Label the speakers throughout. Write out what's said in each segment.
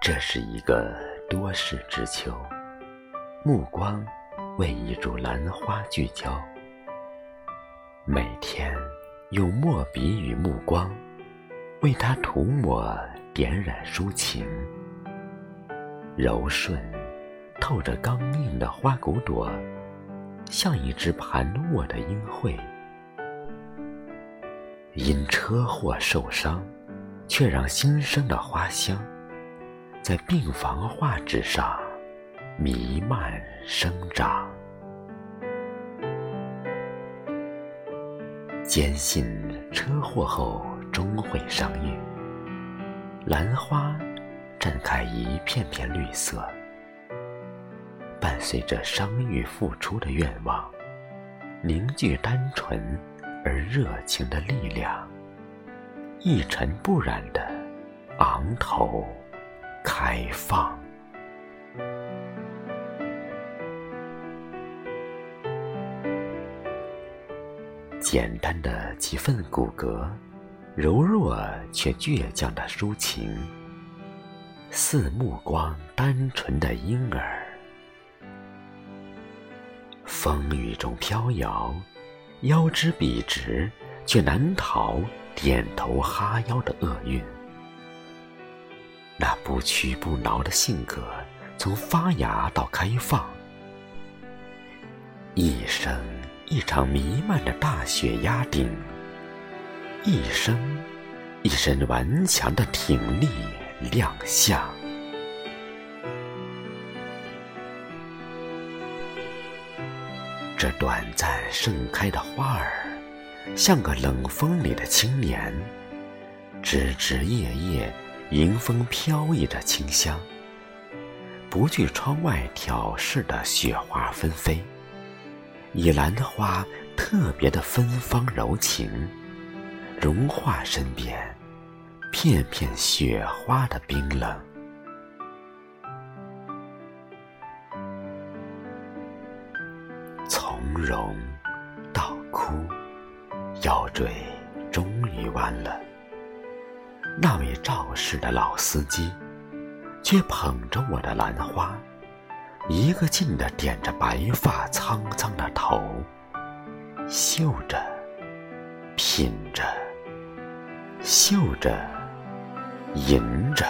Speaker 1: 这是一个多事之秋，目光为一株兰花聚焦。每天用墨笔与目光，为它涂抹点染抒情。柔顺透着刚硬的花骨朵，像一只盘卧的鹰喙。因车祸受伤，却让新生的花香。在病房画纸上弥漫生长，坚信车祸后终会相遇。兰花绽开一片片绿色，伴随着伤愈复出的愿望，凝聚单纯而热情的力量，一尘不染的昂头。开放，简单的几份骨骼，柔弱却倔强的抒情，似目光单纯的婴儿，风雨中飘摇，腰肢笔直，却难逃点头哈腰的厄运。那不屈不挠的性格，从发芽到开放，一生一场弥漫的大雪压顶，一生一身顽强的挺立亮相。这短暂盛开的花儿，像个冷风里的青年，枝枝叶叶。迎风飘逸着清香，不惧窗外挑事的雪花纷飞，以兰花特别的芬芳柔情，融化身边片片雪花的冰冷。从容到枯，腰椎终于弯了。那位肇事的老司机，却捧着我的兰花，一个劲地点着白发苍苍的头，嗅着，品着，嗅着，吟着，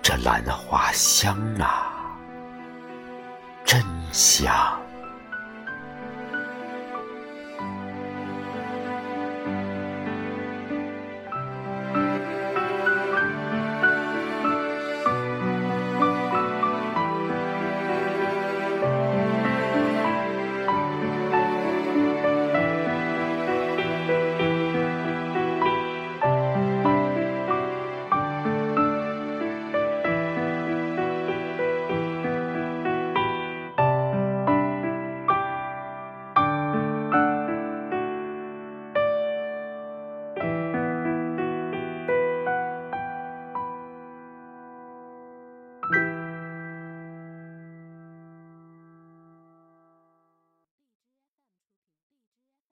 Speaker 1: 这兰花香啊，真香。